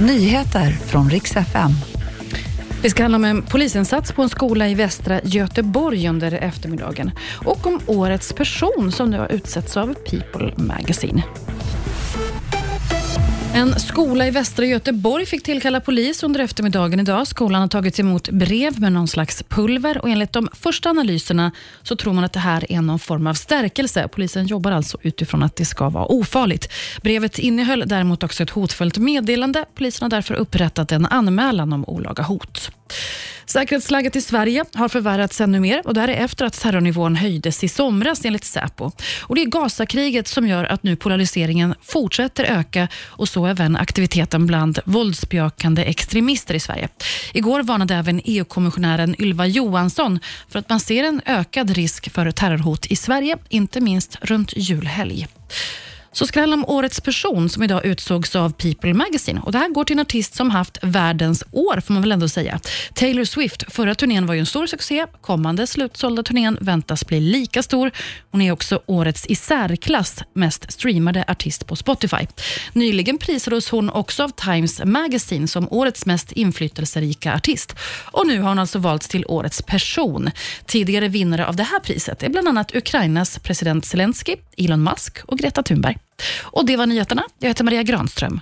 Nyheter från riks FM. Det ska handla om en polisinsats på en skola i västra Göteborg under eftermiddagen och om årets person som nu har utsetts av People Magazine. En skola i västra Göteborg fick tillkalla polis under eftermiddagen idag. Skolan har tagit emot brev med någon slags pulver och enligt de första analyserna så tror man att det här är någon form av stärkelse. Polisen jobbar alltså utifrån att det ska vara ofarligt. Brevet innehöll däremot också ett hotfullt meddelande. Polisen har därför upprättat en anmälan om olaga hot. Säkerhetsläget i Sverige har förvärrats ännu mer och det här är efter att terrornivån höjdes i somras enligt Säpo. Och det är Gazakriget som gör att nu polariseringen fortsätter öka och så även aktiviteten bland våldsbejakande extremister i Sverige. Igår varnade även EU-kommissionären Ylva Johansson för att man ser en ökad risk för terrorhot i Sverige, inte minst runt julhelg. Så ska det handla om årets person som idag utsågs av People Magazine. Och det här går till en artist som haft världens år, får man väl ändå säga. Taylor Swift. Förra turnén var ju en stor succé. Kommande slutsålda turnén väntas bli lika stor. Hon är också årets i särklass mest streamade artist på Spotify. Nyligen prisades hon också av Times Magazine som årets mest inflytelserika artist. Och nu har hon alltså valts till årets person. Tidigare vinnare av det här priset är bland annat Ukrainas president Zelensky, Elon Musk och Greta Thunberg. Och Det var nyheterna. Jag heter Maria Granström.